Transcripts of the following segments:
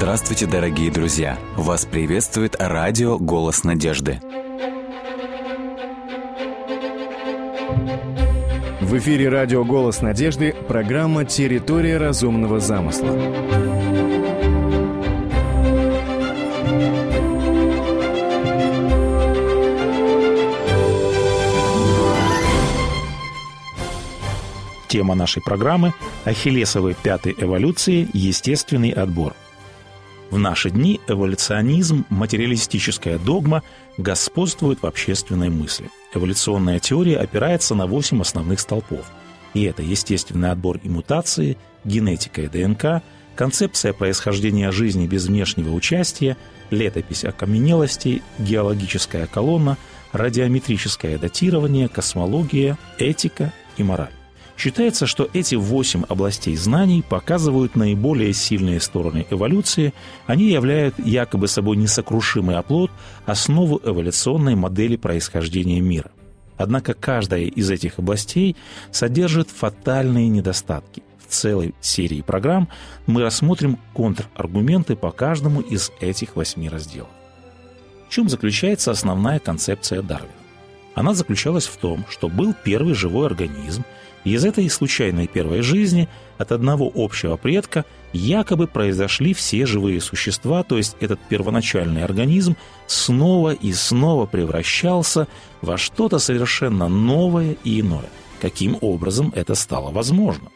Здравствуйте, дорогие друзья! Вас приветствует радио «Голос надежды». В эфире радио «Голос надежды» программа «Территория разумного замысла». Тема нашей программы – Ахиллесовой пятой эволюции «Естественный отбор». В наши дни эволюционизм, материалистическая догма господствует в общественной мысли. Эволюционная теория опирается на восемь основных столпов. И это естественный отбор и мутации, генетика и ДНК, концепция происхождения жизни без внешнего участия, летопись окаменелостей, геологическая колонна, радиометрическое датирование, космология, этика и мораль. Считается, что эти восемь областей знаний показывают наиболее сильные стороны эволюции, они являют якобы собой несокрушимый оплот, основу эволюционной модели происхождения мира. Однако каждая из этих областей содержит фатальные недостатки. В целой серии программ мы рассмотрим контраргументы по каждому из этих восьми разделов. В чем заключается основная концепция Дарвина? Она заключалась в том, что был первый живой организм – из этой случайной первой жизни от одного общего предка якобы произошли все живые существа, то есть этот первоначальный организм снова и снова превращался во что-то совершенно новое и иное. Каким образом это стало возможно?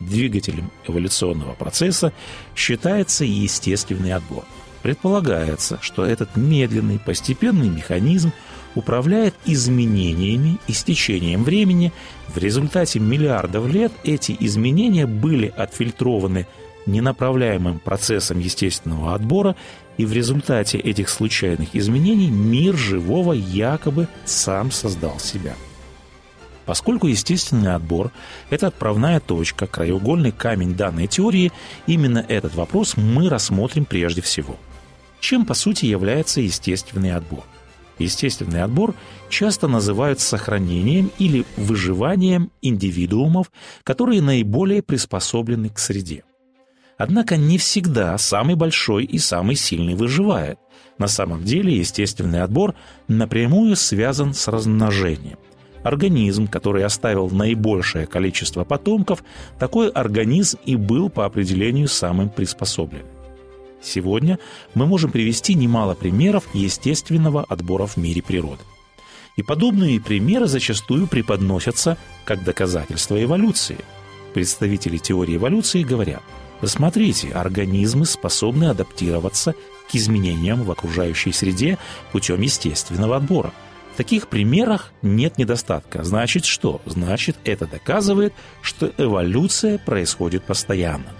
Двигателем эволюционного процесса считается естественный отбор. Предполагается, что этот медленный, постепенный механизм – управляет изменениями и с течением времени. В результате миллиардов лет эти изменения были отфильтрованы ненаправляемым процессом естественного отбора, и в результате этих случайных изменений мир живого якобы сам создал себя. Поскольку естественный отбор – это отправная точка, краеугольный камень данной теории, именно этот вопрос мы рассмотрим прежде всего. Чем, по сути, является естественный отбор? Естественный отбор часто называют сохранением или выживанием индивидуумов, которые наиболее приспособлены к среде. Однако не всегда самый большой и самый сильный выживает. На самом деле естественный отбор напрямую связан с размножением. Организм, который оставил наибольшее количество потомков, такой организм и был по определению самым приспособленным. Сегодня мы можем привести немало примеров естественного отбора в мире природы. И подобные примеры зачастую преподносятся как доказательство эволюции. Представители теории эволюции говорят, посмотрите, организмы способны адаптироваться к изменениям в окружающей среде путем естественного отбора. В таких примерах нет недостатка. Значит что? Значит, это доказывает, что эволюция происходит постоянно.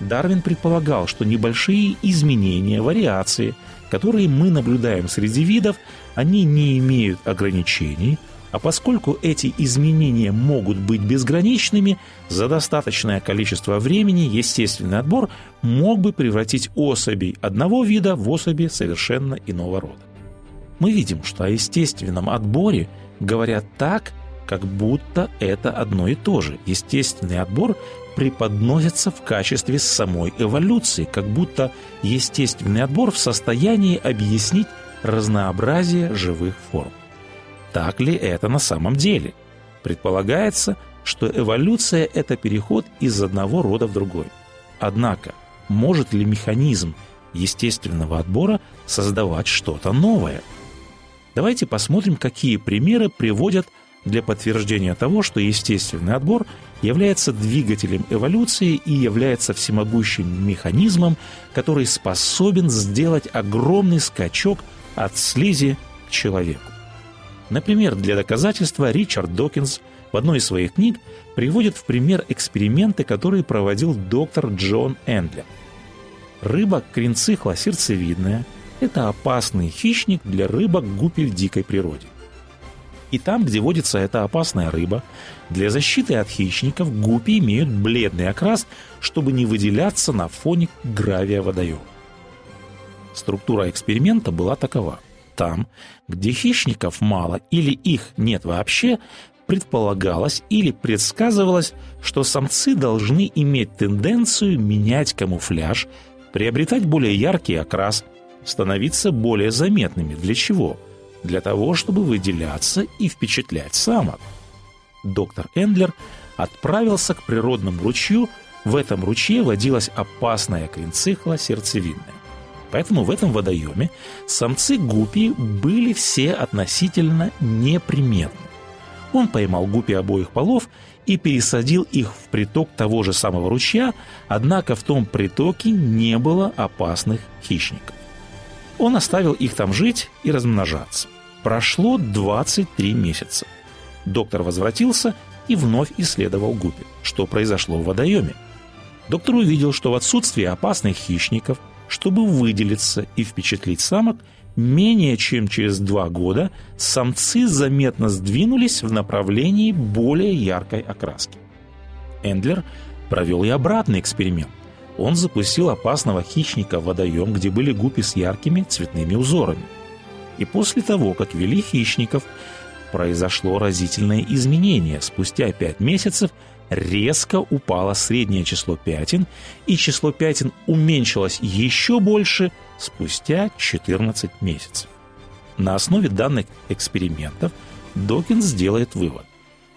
Дарвин предполагал, что небольшие изменения, вариации, которые мы наблюдаем среди видов, они не имеют ограничений, а поскольку эти изменения могут быть безграничными, за достаточное количество времени естественный отбор мог бы превратить особей одного вида в особи совершенно иного рода. Мы видим, что о естественном отборе говорят так, как будто это одно и то же. Естественный отбор преподносится в качестве самой эволюции, как будто естественный отбор в состоянии объяснить разнообразие живых форм. Так ли это на самом деле? Предполагается, что эволюция – это переход из одного рода в другой. Однако, может ли механизм естественного отбора создавать что-то новое? Давайте посмотрим, какие примеры приводят для подтверждения того, что естественный отбор является двигателем эволюции и является всемогущим механизмом, который способен сделать огромный скачок от слизи к человеку. Например, для доказательства Ричард Докинс в одной из своих книг приводит в пример эксперименты, которые проводил доктор Джон Эндлер. Рыба кринцихла сердцевидная – это опасный хищник для рыбок гупи в дикой природе – и там, где водится эта опасная рыба, для защиты от хищников гупи имеют бледный окрас, чтобы не выделяться на фоне гравия водоема. Структура эксперимента была такова. Там, где хищников мало или их нет вообще, предполагалось или предсказывалось, что самцы должны иметь тенденцию менять камуфляж, приобретать более яркий окрас, становиться более заметными. Для чего? Для того, чтобы выделяться и впечатлять самок. Доктор Эндлер отправился к природному ручью. В этом ручье водилась опасная кринцихла сердцевидная. Поэтому в этом водоеме самцы гупи были все относительно неприметны. Он поймал гупи обоих полов и пересадил их в приток того же самого ручья, однако в том притоке не было опасных хищников. Он оставил их там жить и размножаться. Прошло 23 месяца. Доктор возвратился и вновь исследовал гупи, что произошло в водоеме. Доктор увидел, что в отсутствии опасных хищников, чтобы выделиться и впечатлить самок, менее чем через два года самцы заметно сдвинулись в направлении более яркой окраски. Эндлер провел и обратный эксперимент. Он запустил опасного хищника в водоем, где были гупи с яркими цветными узорами. И после того, как вели хищников, произошло разительное изменение. Спустя пять месяцев резко упало среднее число пятен, и число пятен уменьшилось еще больше спустя 14 месяцев. На основе данных экспериментов Докинс делает вывод.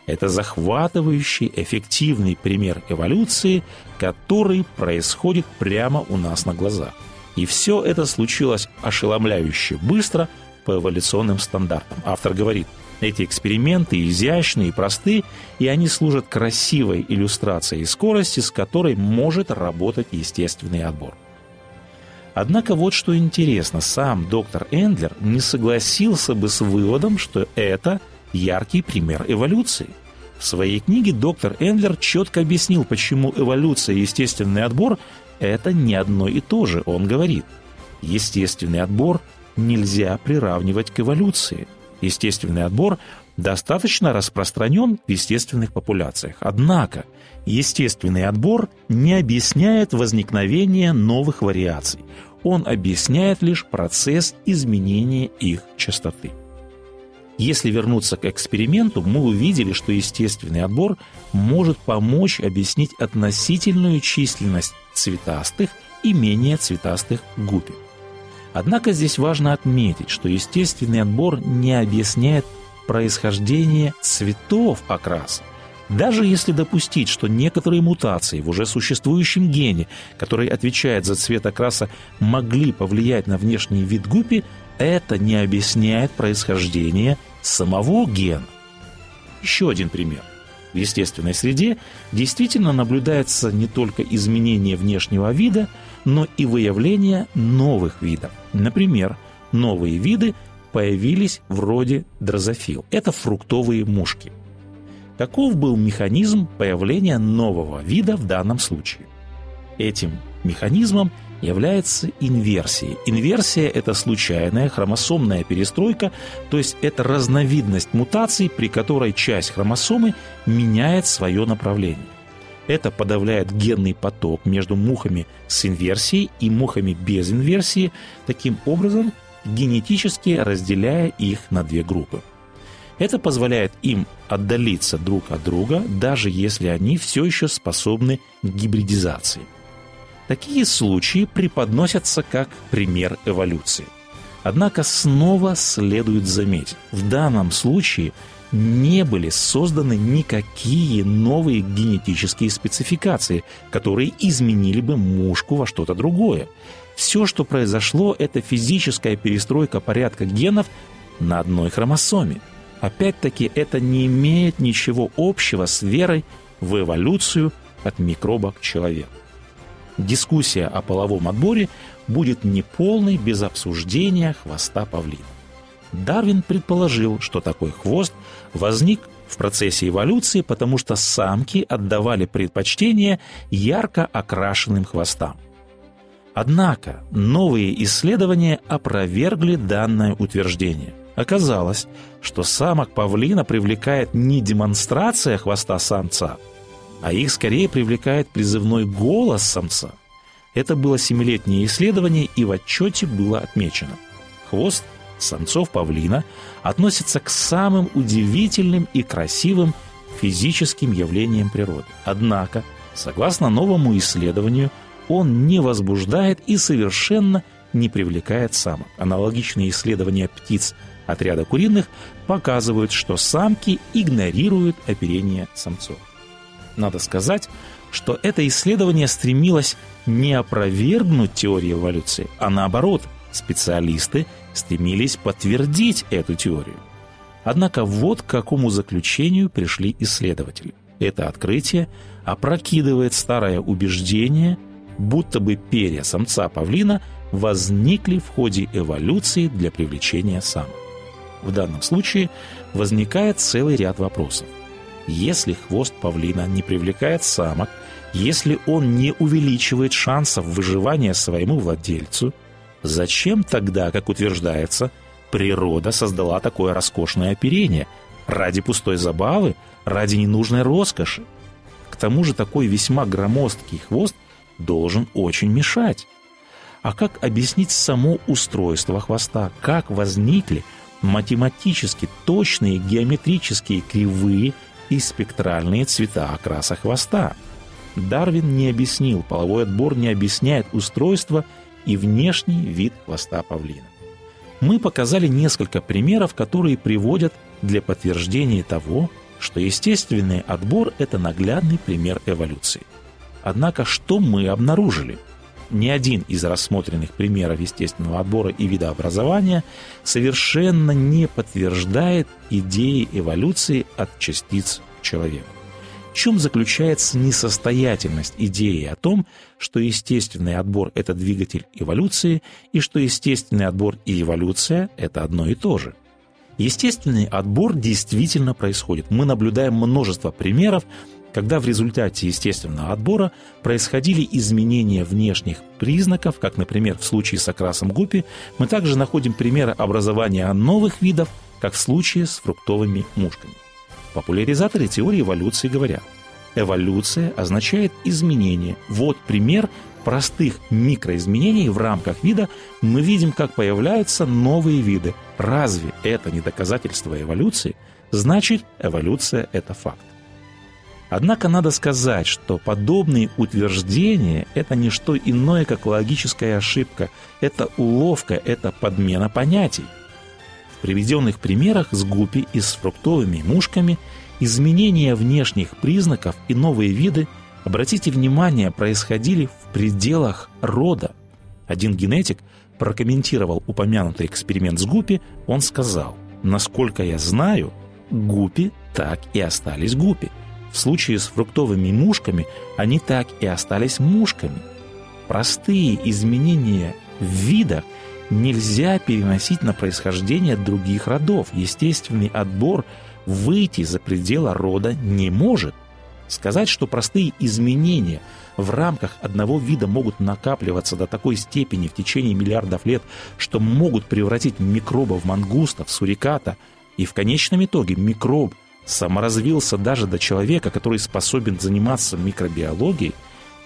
Это захватывающий, эффективный пример эволюции, который происходит прямо у нас на глазах. И все это случилось ошеломляюще быстро по эволюционным стандартам. Автор говорит – эти эксперименты изящны и просты, и они служат красивой иллюстрацией скорости, с которой может работать естественный отбор. Однако вот что интересно, сам доктор Эндлер не согласился бы с выводом, что это яркий пример эволюции. В своей книге доктор Эндлер четко объяснил, почему эволюция и естественный отбор – это не одно и то же. Он говорит, естественный отбор нельзя приравнивать к эволюции – естественный отбор достаточно распространен в естественных популяциях. Однако естественный отбор не объясняет возникновение новых вариаций. Он объясняет лишь процесс изменения их частоты. Если вернуться к эксперименту, мы увидели, что естественный отбор может помочь объяснить относительную численность цветастых и менее цветастых гуппи. Однако здесь важно отметить, что естественный отбор не объясняет происхождение цветов окраса. Даже если допустить, что некоторые мутации в уже существующем гене, который отвечает за цвет окраса, могли повлиять на внешний вид гуппи, это не объясняет происхождение самого гена. Еще один пример. В естественной среде действительно наблюдается не только изменение внешнего вида, но и выявление новых видов. Например, новые виды появились вроде дрозофил. Это фруктовые мушки. Каков был механизм появления нового вида в данном случае? Этим механизмом является инверсия. Инверсия – это случайная хромосомная перестройка, то есть это разновидность мутаций, при которой часть хромосомы меняет свое направление. Это подавляет генный поток между мухами с инверсией и мухами без инверсии, таким образом генетически разделяя их на две группы. Это позволяет им отдалиться друг от друга, даже если они все еще способны к гибридизации. Такие случаи преподносятся как пример эволюции. Однако снова следует заметить, в данном случае – не были созданы никакие новые генетические спецификации, которые изменили бы мушку во что-то другое. Все, что произошло, это физическая перестройка порядка генов на одной хромосоме. Опять-таки, это не имеет ничего общего с верой в эволюцию от микроба к человеку. Дискуссия о половом отборе будет неполной без обсуждения хвоста павлина. Дарвин предположил, что такой хвост возник в процессе эволюции, потому что самки отдавали предпочтение ярко окрашенным хвостам. Однако новые исследования опровергли данное утверждение. Оказалось, что самок павлина привлекает не демонстрация хвоста самца, а их скорее привлекает призывной голос самца. Это было семилетнее исследование, и в отчете было отмечено. Хвост самцов павлина относится к самым удивительным и красивым физическим явлениям природы. Однако, согласно новому исследованию, он не возбуждает и совершенно не привлекает самок. Аналогичные исследования птиц отряда куриных показывают, что самки игнорируют оперение самцов. Надо сказать, что это исследование стремилось не опровергнуть теорию эволюции, а наоборот, специалисты стремились подтвердить эту теорию. Однако вот к какому заключению пришли исследователи. Это открытие опрокидывает старое убеждение, будто бы перья самца павлина возникли в ходе эволюции для привлечения самок. В данном случае возникает целый ряд вопросов. Если хвост павлина не привлекает самок, если он не увеличивает шансов выживания своему владельцу, зачем тогда, как утверждается, природа создала такое роскошное оперение? Ради пустой забавы? Ради ненужной роскоши? К тому же такой весьма громоздкий хвост должен очень мешать. А как объяснить само устройство хвоста? Как возникли математически точные геометрические кривые и спектральные цвета окраса хвоста? Дарвин не объяснил, половой отбор не объясняет устройство и внешний вид хвоста павлина. Мы показали несколько примеров, которые приводят для подтверждения того, что естественный отбор – это наглядный пример эволюции. Однако что мы обнаружили? Ни один из рассмотренных примеров естественного отбора и видообразования совершенно не подтверждает идеи эволюции от частиц к человеку. В чем заключается несостоятельность идеи о том, что естественный отбор – это двигатель эволюции, и что естественный отбор и эволюция – это одно и то же? Естественный отбор действительно происходит. Мы наблюдаем множество примеров, когда в результате естественного отбора происходили изменения внешних признаков, как, например, в случае с окрасом гупи, мы также находим примеры образования новых видов, как в случае с фруктовыми мушками. Популяризаторы теории эволюции говорят, эволюция означает изменение. Вот пример простых микроизменений в рамках вида мы видим, как появляются новые виды. Разве это не доказательство эволюции? Значит, эволюция – это факт. Однако надо сказать, что подобные утверждения – это не что иное, как логическая ошибка, это уловка, это подмена понятий приведенных примерах с гупи и с фруктовыми мушками изменения внешних признаков и новые виды, обратите внимание, происходили в пределах рода. Один генетик прокомментировал упомянутый эксперимент с гупи, он сказал, насколько я знаю, гупи так и остались гупи. В случае с фруктовыми мушками они так и остались мушками. Простые изменения в видах – нельзя переносить на происхождение других родов. Естественный отбор выйти за пределы рода не может. Сказать, что простые изменения в рамках одного вида могут накапливаться до такой степени в течение миллиардов лет, что могут превратить микроба в мангуста, в суриката, и в конечном итоге микроб саморазвился даже до человека, который способен заниматься микробиологией,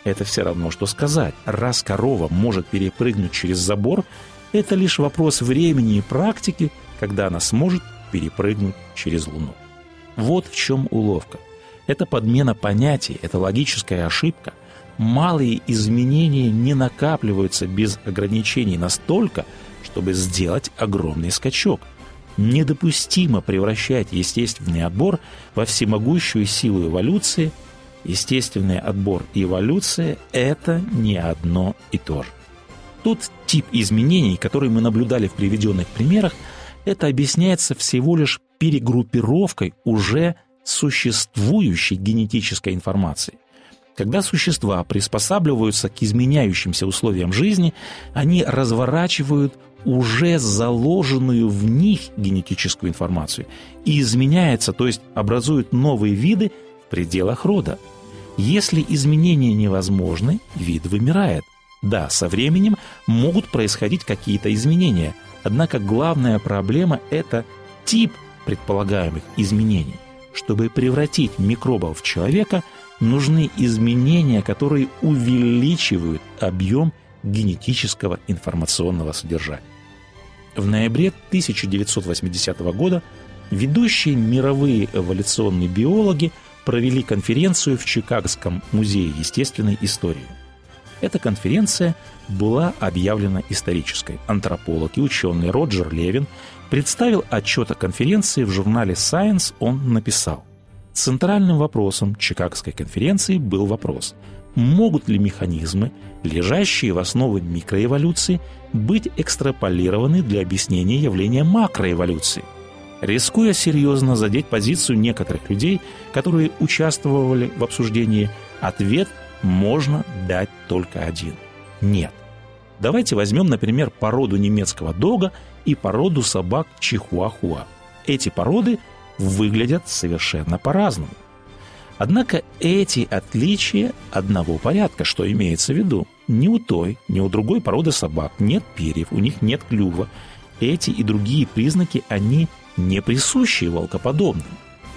это все равно, что сказать, раз корова может перепрыгнуть через забор, это лишь вопрос времени и практики, когда она сможет перепрыгнуть через Луну. Вот в чем уловка. Это подмена понятий, это логическая ошибка. Малые изменения не накапливаются без ограничений настолько, чтобы сделать огромный скачок. Недопустимо превращать естественный отбор во всемогущую силу эволюции. Естественный отбор и эволюция – это не одно и то же. Тот тип изменений, который мы наблюдали в приведенных примерах, это объясняется всего лишь перегруппировкой уже существующей генетической информации. Когда существа приспосабливаются к изменяющимся условиям жизни, они разворачивают уже заложенную в них генетическую информацию и изменяется, то есть образуют новые виды в пределах рода. Если изменения невозможны, вид вымирает – да, со временем могут происходить какие-то изменения, однако главная проблема – это тип предполагаемых изменений. Чтобы превратить микробов в человека, нужны изменения, которые увеличивают объем генетического информационного содержания. В ноябре 1980 года ведущие мировые эволюционные биологи провели конференцию в Чикагском музее естественной истории – Эта конференция была объявлена исторической. Антрополог и ученый Роджер Левин представил отчет о конференции в журнале Science, он написал. Центральным вопросом Чикагской конференции был вопрос, могут ли механизмы, лежащие в основе микроэволюции, быть экстраполированы для объяснения явления макроэволюции. Рискуя серьезно задеть позицию некоторых людей, которые участвовали в обсуждении, ответ можно дать только один – нет. Давайте возьмем, например, породу немецкого дога и породу собак чихуахуа. Эти породы выглядят совершенно по-разному. Однако эти отличия одного порядка, что имеется в виду. Ни у той, ни у другой породы собак нет перьев, у них нет клюва. Эти и другие признаки, они не присущие волкоподобным.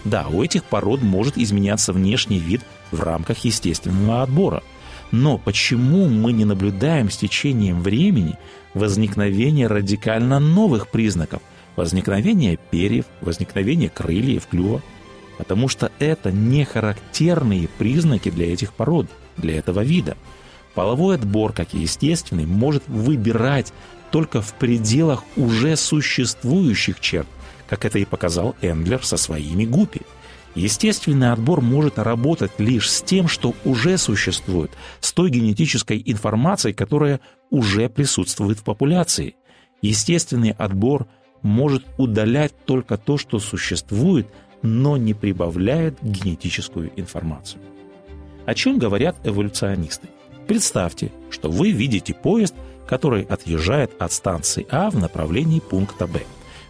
Да, у этих пород может изменяться внешний вид в рамках естественного отбора. Но почему мы не наблюдаем с течением времени возникновение радикально новых признаков, возникновение перьев, возникновение крыльев, клюва? Потому что это не характерные признаки для этих пород, для этого вида. Половой отбор, как и естественный, может выбирать только в пределах уже существующих черт, как это и показал Эндлер со своими гупи. Естественный отбор может работать лишь с тем, что уже существует, с той генетической информацией, которая уже присутствует в популяции. Естественный отбор может удалять только то, что существует, но не прибавляет генетическую информацию. О чем говорят эволюционисты? Представьте, что вы видите поезд, который отъезжает от станции А в направлении пункта Б.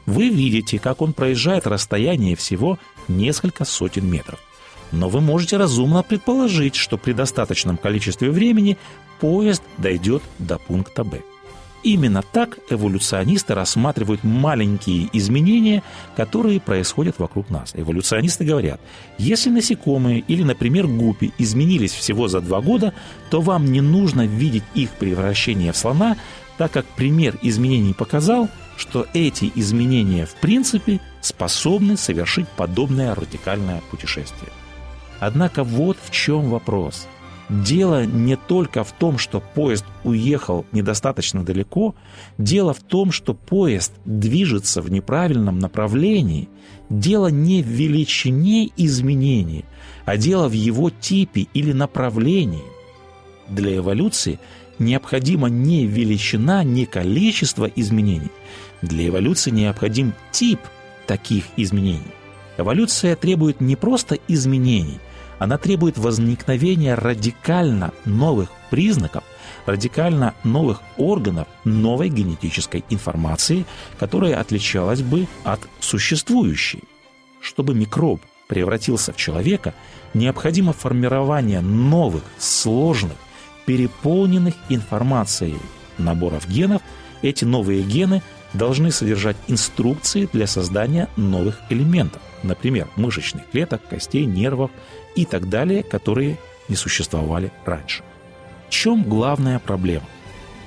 Вы видите, как он проезжает расстояние всего несколько сотен метров. Но вы можете разумно предположить, что при достаточном количестве времени поезд дойдет до пункта Б. Именно так эволюционисты рассматривают маленькие изменения, которые происходят вокруг нас. Эволюционисты говорят, если насекомые или, например, гупи изменились всего за два года, то вам не нужно видеть их превращение в слона, так как пример изменений показал, что эти изменения в принципе способны совершить подобное радикальное путешествие. Однако вот в чем вопрос. Дело не только в том, что поезд уехал недостаточно далеко, дело в том, что поезд движется в неправильном направлении. Дело не в величине изменений, а дело в его типе или направлении. Для эволюции необходима не величина, не количество изменений. Для эволюции необходим тип таких изменений. Эволюция требует не просто изменений – она требует возникновения радикально новых признаков, радикально новых органов, новой генетической информации, которая отличалась бы от существующей. Чтобы микроб превратился в человека, необходимо формирование новых, сложных, переполненных информацией наборов генов. Эти новые гены должны содержать инструкции для создания новых элементов, например, мышечных клеток, костей, нервов и так далее, которые не существовали раньше. В чем главная проблема?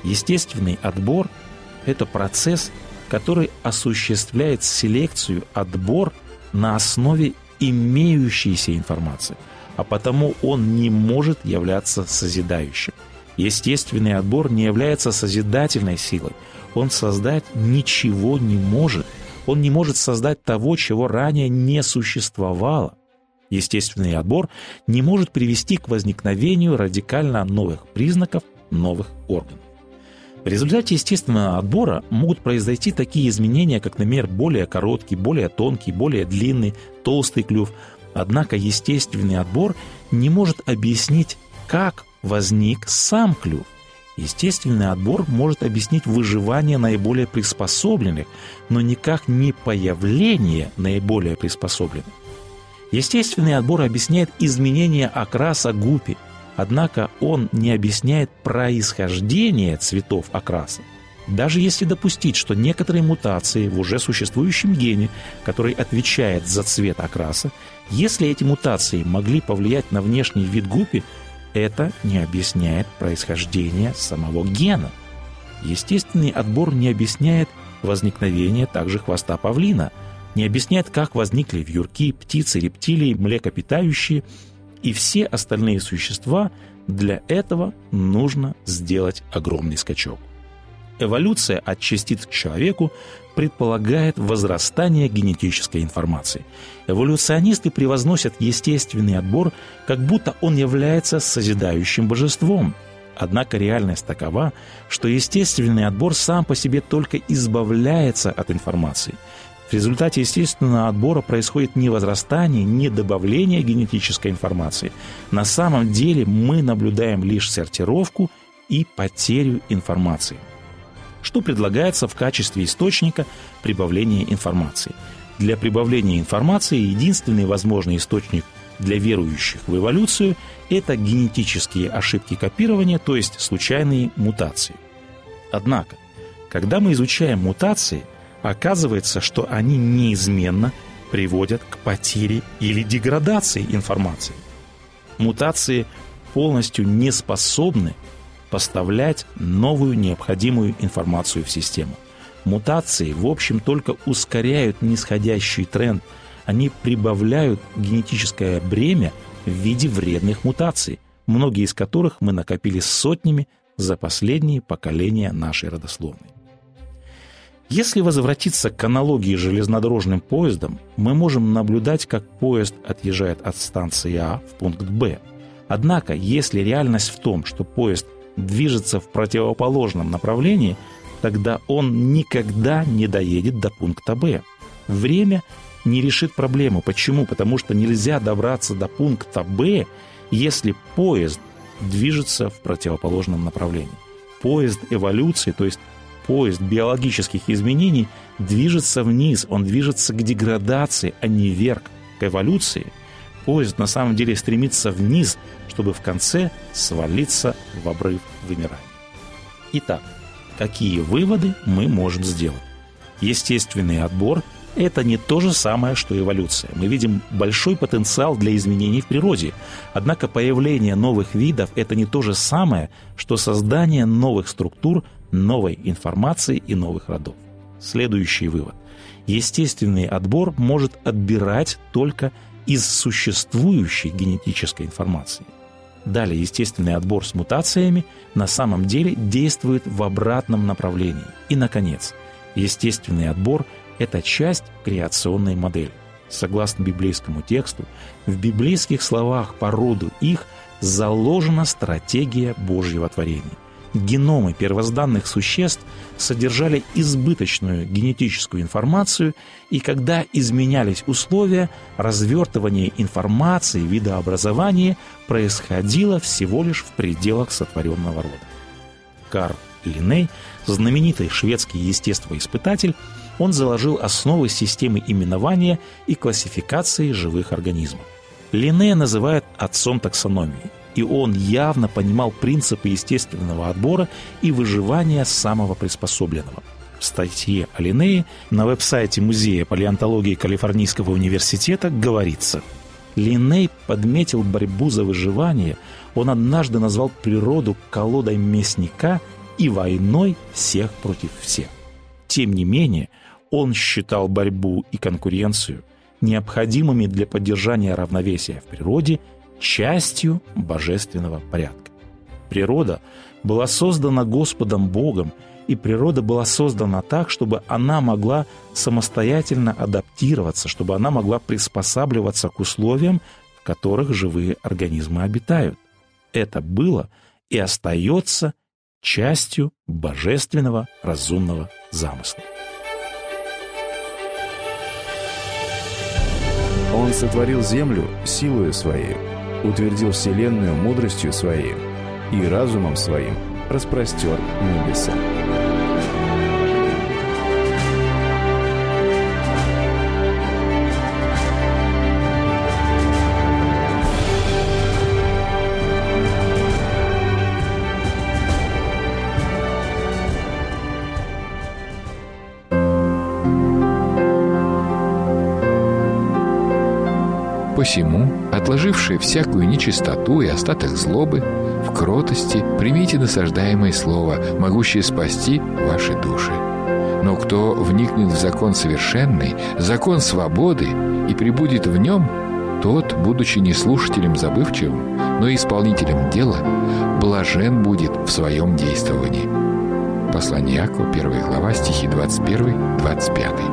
Естественный отбор – это процесс, который осуществляет селекцию, отбор на основе имеющейся информации, а потому он не может являться созидающим. Естественный отбор не является созидательной силой. Он создать ничего не может. Он не может создать того, чего ранее не существовало. Естественный отбор не может привести к возникновению радикально новых признаков новых органов. В результате естественного отбора могут произойти такие изменения, как, например, более короткий, более тонкий, более длинный, толстый клюв. Однако естественный отбор не может объяснить, как возник сам клюв. Естественный отбор может объяснить выживание наиболее приспособленных, но никак не появление наиболее приспособленных. Естественный отбор объясняет изменение окраса гупи, однако он не объясняет происхождение цветов окраса. Даже если допустить, что некоторые мутации в уже существующем гене, который отвечает за цвет окраса, если эти мутации могли повлиять на внешний вид гупи, это не объясняет происхождение самого гена. Естественный отбор не объясняет возникновение также хвоста павлина – не объясняет, как возникли вьюрки, птицы, рептилии, млекопитающие и все остальные существа, Для этого нужно сделать огромный скачок. Эволюция от частиц к человеку предполагает возрастание генетической информации. Эволюционисты превозносят естественный отбор, как будто он является созидающим божеством. Однако реальность такова, что естественный отбор сам по себе только избавляется от информации. В результате естественного отбора происходит не возрастание, не добавление генетической информации. На самом деле мы наблюдаем лишь сортировку и потерю информации что предлагается в качестве источника прибавления информации. Для прибавления информации единственный возможный источник для верующих в эволюцию – это генетические ошибки копирования, то есть случайные мутации. Однако, когда мы изучаем мутации, оказывается, что они неизменно приводят к потере или деградации информации. Мутации полностью не способны поставлять новую необходимую информацию в систему. Мутации, в общем, только ускоряют нисходящий тренд. Они прибавляют генетическое бремя в виде вредных мутаций, многие из которых мы накопили сотнями за последние поколения нашей родословной. Если возвратиться к аналогии с железнодорожным поездом, мы можем наблюдать, как поезд отъезжает от станции А в пункт Б. Однако, если реальность в том, что поезд движется в противоположном направлении, тогда он никогда не доедет до пункта Б. Время не решит проблему. Почему? Потому что нельзя добраться до пункта Б, если поезд движется в противоположном направлении. Поезд эволюции, то есть поезд биологических изменений, движется вниз, он движется к деградации, а не вверх, к эволюции – поезд на самом деле стремится вниз, чтобы в конце свалиться в обрыв вымирания. Итак, какие выводы мы можем сделать? Естественный отбор – это не то же самое, что эволюция. Мы видим большой потенциал для изменений в природе. Однако появление новых видов – это не то же самое, что создание новых структур, новой информации и новых родов. Следующий вывод. Естественный отбор может отбирать только из существующей генетической информации. Далее, естественный отбор с мутациями на самом деле действует в обратном направлении. И, наконец, естественный отбор – это часть креационной модели. Согласно библейскому тексту, в библейских словах по роду их заложена стратегия Божьего творения геномы первозданных существ содержали избыточную генетическую информацию, и когда изменялись условия, развертывание информации, видообразование происходило всего лишь в пределах сотворенного рода. Карл Линней, знаменитый шведский естествоиспытатель, он заложил основы системы именования и классификации живых организмов. Линнея называют отцом таксономии – и он явно понимал принципы естественного отбора и выживания самого приспособленного. В статье о Линнее на веб-сайте Музея палеонтологии Калифорнийского университета говорится Линней подметил борьбу за выживание, он однажды назвал природу колодой мясника и войной всех против всех. Тем не менее, он считал борьбу и конкуренцию необходимыми для поддержания равновесия в природе – частью божественного порядка. Природа была создана Господом Богом, и природа была создана так, чтобы она могла самостоятельно адаптироваться, чтобы она могла приспосабливаться к условиям, в которых живые организмы обитают. Это было и остается частью божественного разумного замысла. Он сотворил землю силою своей, утвердил вселенную мудростью своей и разумом своим распростер небеса. Посему, отложившие всякую нечистоту и остаток злобы, в кротости примите насаждаемое слово, могущее спасти ваши души. Но кто вникнет в закон совершенный, закон свободы и прибудет в нем, Тот, будучи не слушателем забывчивым, но исполнителем дела, блажен будет в своем действовании. Послание Якова, 1 глава, стихи 21-25.